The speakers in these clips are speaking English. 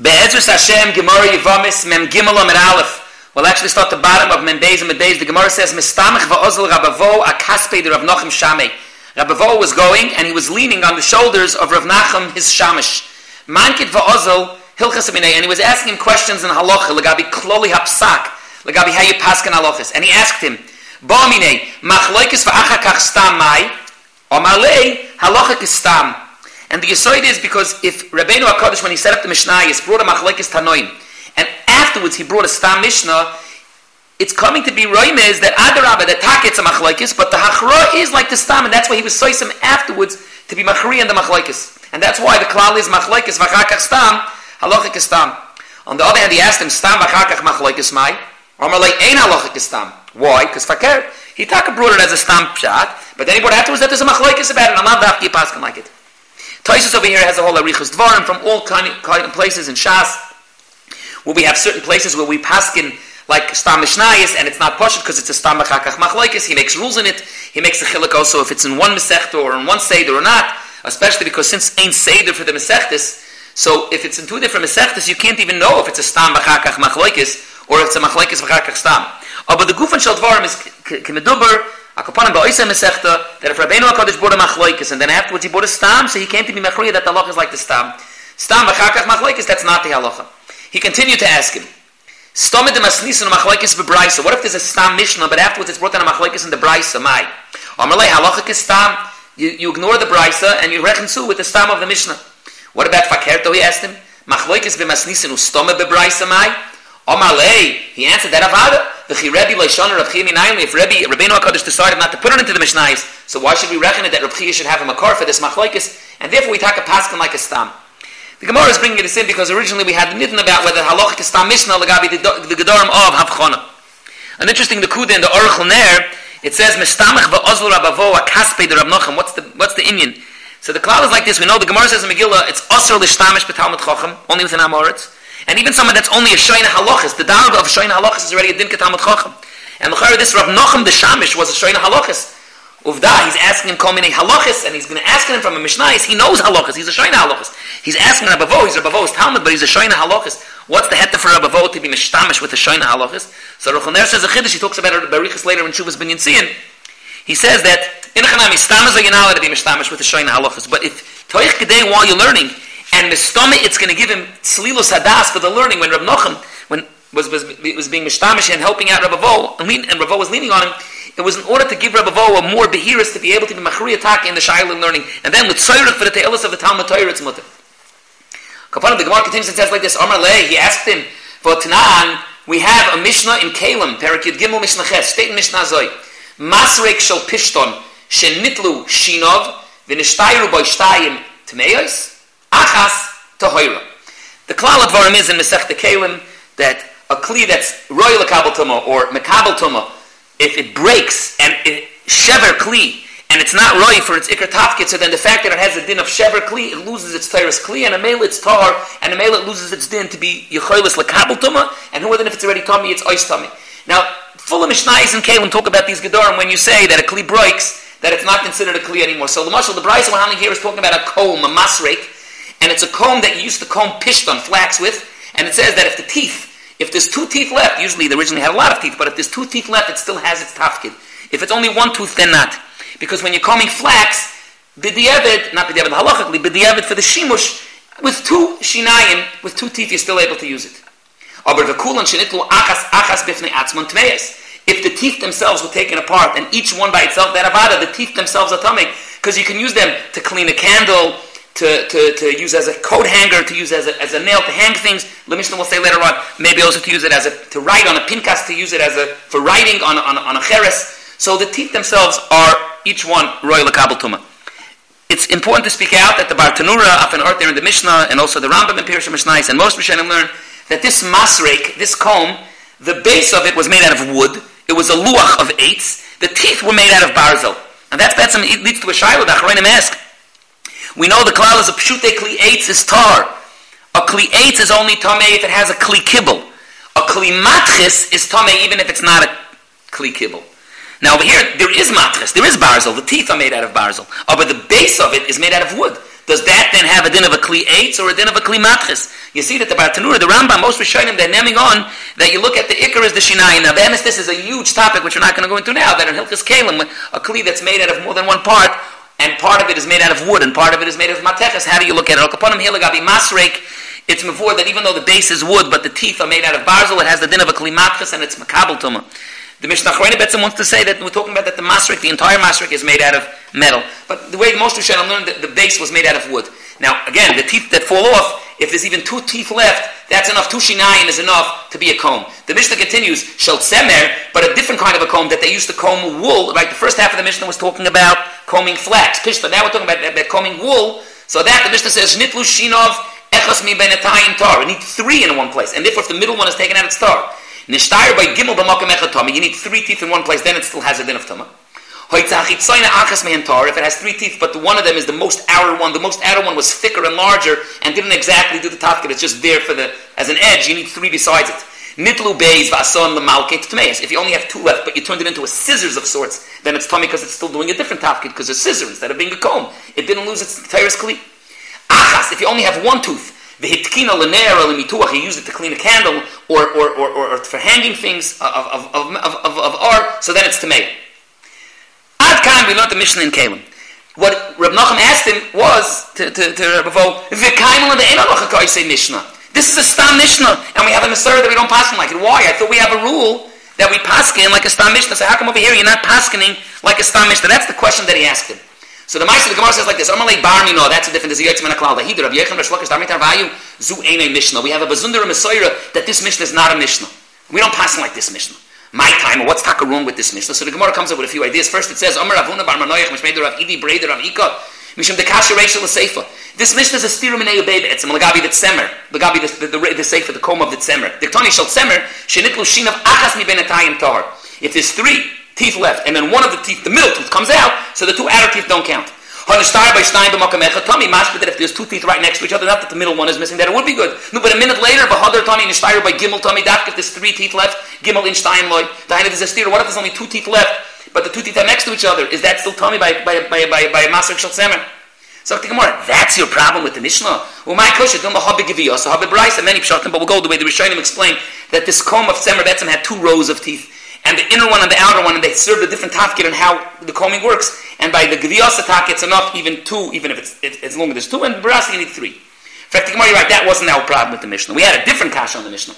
Be'ezus Hashem, Gemara Yevamis, Mem Gimel Amir Aleph. We'll actually start the bottom of Mem Beis and Beis. The Gemara says, Mistamach va'ozel Rabavo akaspei de Rav Nachum Shamei. Rabavo was going and he was leaning on the shoulders of Rav Nachum, his Shamish. Mankit va'ozel Hilchas Aminei, and he was asking him questions in halacha, legabi kloli hapsak, legabi how you paskin halachas. And he asked him, Ba'aminei, machloikis va'achakach stam mai, omalei halacha kistam. And the Yisoid is because if Rabbeinu HaKadosh, when he set up the Mishnah, he brought a Machlekes Tanoim, and afterwards he brought a Stam Mishnah, it's coming to be Roimez that Adarabah, the Taket's a Machlekes, but the Hachra is like the Stam, and that's why he was Soisim afterwards to be Machri and the Machlekes. And that's why the Klal is Machlekes, Vachakach Stam, Halachik Stam. On the other hand, he asked him, Stam Vachakach Machlekes Mai, Amalei Ein Halachik Stam. Why? Because Fakir, he Taka brought it as a Stam Pshat, but then he brought afterwards that there's a Machlekes about it, and I'm not like it. Taisus over here has a whole Arichas Dvarim from all kind of places in Shas, where we have certain places where we paskin like Stam Mishnayis, and it's not Pashut because it's a Stam Machakach Machlaikis. He makes rules in it. He makes a chilik also if it's in one Masechta or in one Seder or not, especially because since ain't Seder for the Masechtas, so if it's in two different Masechtas, you can't even know if it's a Stam Machakach Machlaikis or if it's a Machlaikis Machakach Stam. Oh, but the Gufan Shal Dvarim is Kemeduber, Akapanim ba'oisa mesechta that if Rabbeinu Hakadosh brought a machlokes and then afterwards he brought a stam, so he came to be machriya that the halacha is like the stam. Stam v'chakach machlokes, that's not the halacha. He continued to ask him. Stomach the masnisin machlokes bebraisa. What if there's a stam mishnah, but afterwards it's brought down a machlokes in the braisa? Mai. Amalei halacha is stam. You, you ignore the braisa and you reconcile with the stam of the mishnah. What about fakerto? He asked him. Machlokes b'masnisin ustome bebraisa mai. Amalei. He answered that avada. The Rebbe Leishon Rav Chia Minayim, if Rebbe, Rabbeinu HaKadosh decided not to put it into the Mishnayis, so why should we reckon it that Rav should have a makar for this machlaikis, and therefore we take a paskin like a stam. The Gemara is bringing this in because originally we had nidden about whether halach is stam mishnah legabi the, gedorim of havchona. An interesting the kuda in the Orchel Ner, it says mestamach va'ozl rabavo a kaspe de Rav Nochem. What's the what's the Indian? So the cloud is like this. We know the Gemara says in Megillah it's osir lishtamish betalmud chochem only with an amoritz. And even someone that's only a shoyna halachas, the darga of shoyna halachas is already a din ketamut chacham. And the this Rav Nochem the Shamish was a shoyna halachas. Uvda, he's asking him kol many halachas, and he's going to ask him from a mishnayis. He knows halachas. He's a shoyna halachas. He's asking Rabavo. He's Rabavo's Talmud, but he's a shoyna halachas. What's the heter for Rabavo to be mishtamish with a shoyna halachas? So Ruchaner says a chiddush. He talks about it barichas later in Shuvas Binyan Tzion. He says that in a chanami stamas are you allowed to be mishtamish with a shoyna halachas. But if toich kedei while you're learning, and the it's going to give him tzlilos hadas for the learning. When Rab Nochem when was was, was being mishtamish and helping out Rabbi Vo and, lean, and Rabbi was leaning on him it was in order to give Rabbi Vo a more behiris to be able to be machri attack in the shaila learning. And then with tzayrik for the te'elis of the Talmud Torah it's mutter. Kapanim the Gemara continues and says like this Amar Leh he asked him for Tanaan we have a Mishnah in Kalim Perakid Gimel Mishnah Ches state in Mishnah Zoi Masrek shel Pishton shenitlu shinov v'nishtayru boi shtayim tmeyos achas tahoira. The klal advarim is in Mesech Kalim that a kli that's royal kabel tuma or mekabel tuma, if it breaks and it shever kli and it's not roy for its ikar tafkit, so then the fact that it has a din of shever kli, it loses its tyrus kli, and a male it's tar, and a male it loses its din to be yechoilis lekabel tuma, and more than if it's already tummy, it's ois tummy. Now, full of mishnayis and kalim talk about these gedorim when you say that a kli breaks, that it's not considered a kli anymore. So the marshal, the Bryce one here is talking about a comb, a masrek, and it's a comb that you used to comb pishton, flax with, and it says that if the teeth, if there's two teeth left, usually they originally had a lot of teeth, but if there's two teeth left, it still has its tafkid. If it's only one tooth, then not. Because when you're combing flax, b'di'evid, not b'di'evid halachically, b'di'evid for the shimush, with two shinayim, with two teeth, you're still able to use it. If the teeth themselves were taken apart, and each one by itself, that avada, the teeth themselves are tummy, because you can use them to clean a candle, to, to, to use as a coat hanger, to use as a, as a nail to hang things. The Mishnah will say later on, maybe also to use it as a, to write on a pinkas, to use it as a, for writing on, on, on a cheres. So the teeth themselves are each one royal tuma. It's important to speak out that the Bartanura, often art there in the Mishnah, and also the Rambam and Pirush Mishnais, and most Rishonim learn that this masrek, this comb, the base of it was made out of wood. It was a luach of eights. The teeth were made out of barzel. And that's, that's it leads to a shiloh that Achroinim ask. We know the klal is a pshute kli eitz is tar. A kli eitz is only tame if it has a kli kibble. A kli matchis is tame even if it's not a kli kibble. Now over here, there is matchis, there is barzel. The teeth are made out of barzel. Oh, uh, but the base of it is made out of wood. Does that then have a din of a kli eitz or a din of a kli matchis? You see that the Bartanura, the Rambam, most Rishonim, they're naming on that you look at the Iker is the Shinai. Now, Behemis, this is a huge topic which we're not going to go into now, that in Hilchas Kalim, a Kli that's made out of more than one part, and part of it is made out of wood, and part of it is made of mateches. How do you look at it? Masrek, it's before that even though the base is wood, but the teeth are made out of barzel, it has the din of a klimatchas, and it's makabel tumah. The Mishnah Betzim wants to say that we're talking about that the masrik, the entire masrik is made out of metal. But the way most Rishonim learned, the, the base was made out of wood. Now, again, the teeth that fall off, if there's even two teeth left, that's enough. Two shinayim is enough to be a comb. The Mishnah continues, shel tzemer, but a different kind of a comb that they used to comb wool. Right, the first half of the Mishnah was talking about combing flax, pishta. Now we're talking about, about combing wool. So that the Mishnah says, nitlu shinov echas mi benetayim tar. You need three in one place, and therefore if the middle one is taken out, it's tar. Nishtayr by gimel b'makom echatami. You need three teeth in one place, then it still has a din of tama. If it has three teeth, but one of them is the most outer one, the most outer one was thicker and larger and didn't exactly do the tafkid, it's just there for the as an edge, you need three besides it. Nitlu. If you only have two left, but you turned it into a scissors of sorts, then it's tummy because it's still doing a different tafkid because it's scissors instead of being a comb. It didn't lose its tyrus kli. Achas, if you only have one tooth, the hitkina l'ner l'mituach, you it to clean a candle or, or, or, or, for hanging things of, of, of, of, of, of ar, so then it's tamei. We learned the Mishnah in Kalim. What Reb Nachum asked him was to to to Reb Vo, "V'kaimel the ena say Mishnah." This is a stam Mishnah, and we have a Masur that we don't pass like it. Why? I thought we have a rule that we paskin like a stam Mishnah. So how come over here you're not paskining like a stam Mishnah? That's the question that he asked him. So the Meister, the Gemara says like this, Amalei Barmi, no, that's a different, there's a Yotzim and a Klal, Hider, Rabbi Yechon, Reish Lakish, Darmit Arvayu, Zu Eine Mishnah. We have a Bazundar Messiah that this Mishnah is not a Mishnah. We don't pass like this Mishnah my time, what's taka wrong with this Mishnah? So the Gemara comes up with a few ideas. First it says, Amar Avuna Bar Manoyach, Mishmeder Rav Idi, Breder Rav Ika, Mishim Dekasha Rachel Seifa. This Mishnah is a stirum in a Malagabi the Tzemer, Lagabi the, the, the, the Seifa, the comb of the Tzemer. The Tani Shal Tzemer, Shenitlu Shinav Achas Mi Benatayim Tahar. If there's three teeth left, and then one of the teeth, the middle tooth, comes out, so the two outer teeth don't count. Echad Tommy mashma that if there's two teeth right next to each other, not that the middle one is missing, that it would be good. No, but a minute later, b'hadar Tommy Nishtar by Gimel Tommy that if there's three teeth left, Gimel in Stein loy. The is a steer. What if there's only two teeth left, but the two teeth are next to each other? Is that still Tommy by by by by, by master shel So the Gemara, that's your problem with the Mishnah. Well, my kosher, don't habit giviyos, bryce, and many pshatim, but we'll go the way the Rishonim explain that this comb of tzemer betzim had two rows of teeth and the inner one and the outer one, and they serve a different tafkid on how the combing works. And by the gviyas attack, it's enough even two, even if it's, it, as long as there's two, and barasi you need three. In fact, you're right, that wasn't our problem with the Mishnah. We had a different kasha on the Mishnah.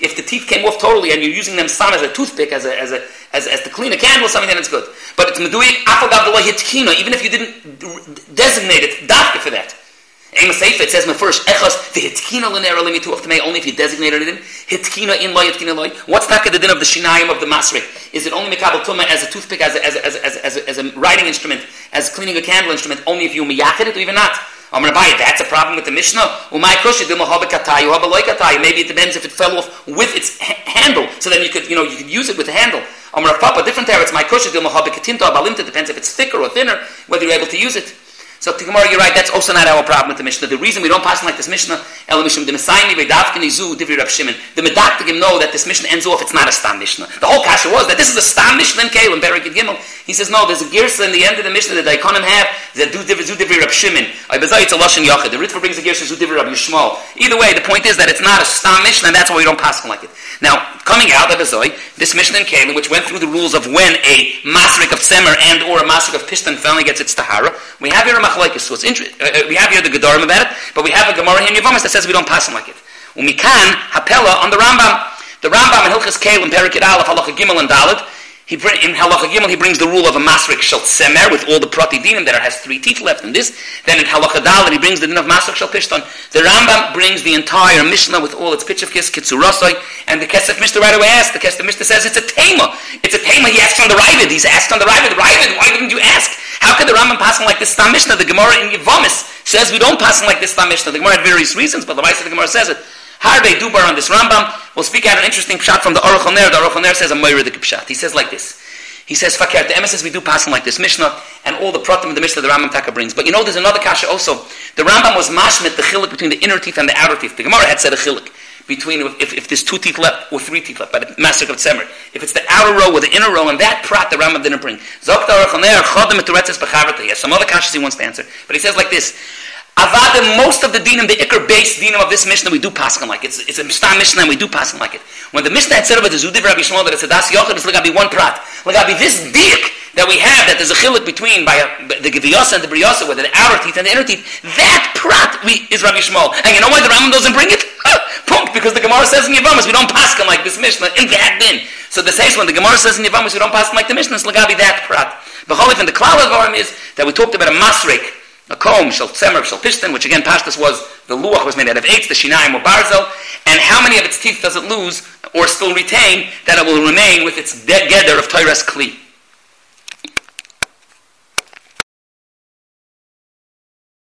If the teeth came off totally and you're using them some as a toothpick, as a, as a as, as to clean a candle, something then it's good. But it's meduik even if you didn't designate it, dafka for that. Ema Seifa, it says in the first, Echos, the Hitkina Linera Limitu of Tamei, only if you designated it in, Hitkina in Loy, Hitkina Loy. What's taka the din of the Shinayim of the Masrik? Is it only Mekabal Tuma as a toothpick, as a, as, a, as, a, as, a, as, a, writing instrument, as cleaning a candle instrument, only if you miyachid it or even not? I'm going to buy it. That's a problem with the Mishnah. Umay kushi Maybe it depends if it fell off with its handle, so then you could, you know, you could use it with the handle. I'm going to papa different there. It's my kushi Depends if it's thicker or thinner, whether you're able to use it. So to Gemara, you're right. That's also not our problem with the Mishnah. The reason we don't pass like this Mishnah, the Messiah Vedavkin Izu. The Medaktigim know that this Mishnah ends off. It's not a Stam Mishnah. The whole kasha was that this is a Stam Mishnah in Kalim Berekid Gimel. He says no. There's a girsa in the end of the Mishnah that the Daikonim have that do Rav Shimon. I bezai it's a Lashon Yachid. The Ritva brings a girsa Zu Divri Rav Yishmael. Either way, the point is that it's not a Stam Mishnah, and that's why we don't pass like it. Now, coming out of Azoi, this Mishnah in which went through the rules of when a masrik of Semer and or a masrik of Pishtan finally gets its Tahara, we have here a Machlaikis. So it's interesting. Uh, uh, we have here the Gedorim about it, but we have a Gemara here in Yavamas that says we don't pass like it. Umikan, Hapela, on the Rambam. The Rambam in Hilchas Kalim, Perikid Aleph, Halacha Gimel and Dalit, he bring, in Halacha Gimel, he brings the rule of a Masrik Shal Semer with all the Prati Dinim that has three teeth left in this. Then in Halacha Dalit, he brings the din of Masrik Shal Pishton. The Rambam brings the entire Mishnah with all its kiss, Kitsurasai, and the Kesef Mishnah right away asks, the Kesef Mishnah says it's a Tema. It's a Tema. He asks on the Ravid. He's asked on the Ravid, Ravid, why didn't you ask? How could the Rambam pass like this Stam Mishnah? The Gemara in Yevomis says we don't pass like this Stam Mishnah. The Gemara had various reasons, but the of the Gemara says it. Harvey Dubar on this Rambam will speak out an interesting pshat from the Aruch The Aruch says a Moira the Pshat. He says like this. He says, Fakir, the emissaries we do pass like this Mishnah, and all the pratim of the Mishnah the Rambam Taka brings. But you know, there's another kasha also. The Rambam was mashmit the chilik between the inner teeth and the outer teeth. The Gemara had said a chilik. between if, if there's two teeth left or three teeth left by the master of Tzemer. If it's the outer row or the inner row, and that prat the Rambam didn't bring. Some other kashas he wants to answer, but he says like this. Avada, most of the dinim, the ikr base dinim of this Mishnah, we do pass like it. It's, it's a Mishnah Mishnah, and we do pass like it. When the Mishnah had said about the Zudiv Rabbi Shmuel that it's a das yochid, it's like be one prat. Like be this dik that we have, that there's a chilik between by a, the Giviyasa and the Briyasa, where the outer teeth and the inner teeth, that prat we, is Rabbi Shmuel. And you know why the Rambam doesn't bring it? Punk, because the Gemara says in Yavamas, we don't pass like this Mishnah in that din. So the says when the Gemara says in Yavamas, we don't pass like the Mishnah, it's be that prat. Whole in the Klal is that we talked about a masrik, a comb, shel tzemer, shel pishtan, which again, Pashtas was, the luach was made out of eight, the shinaim or barzel, and how many of its teeth does it lose, or still retain, that it will remain with its gather of Torah's kli.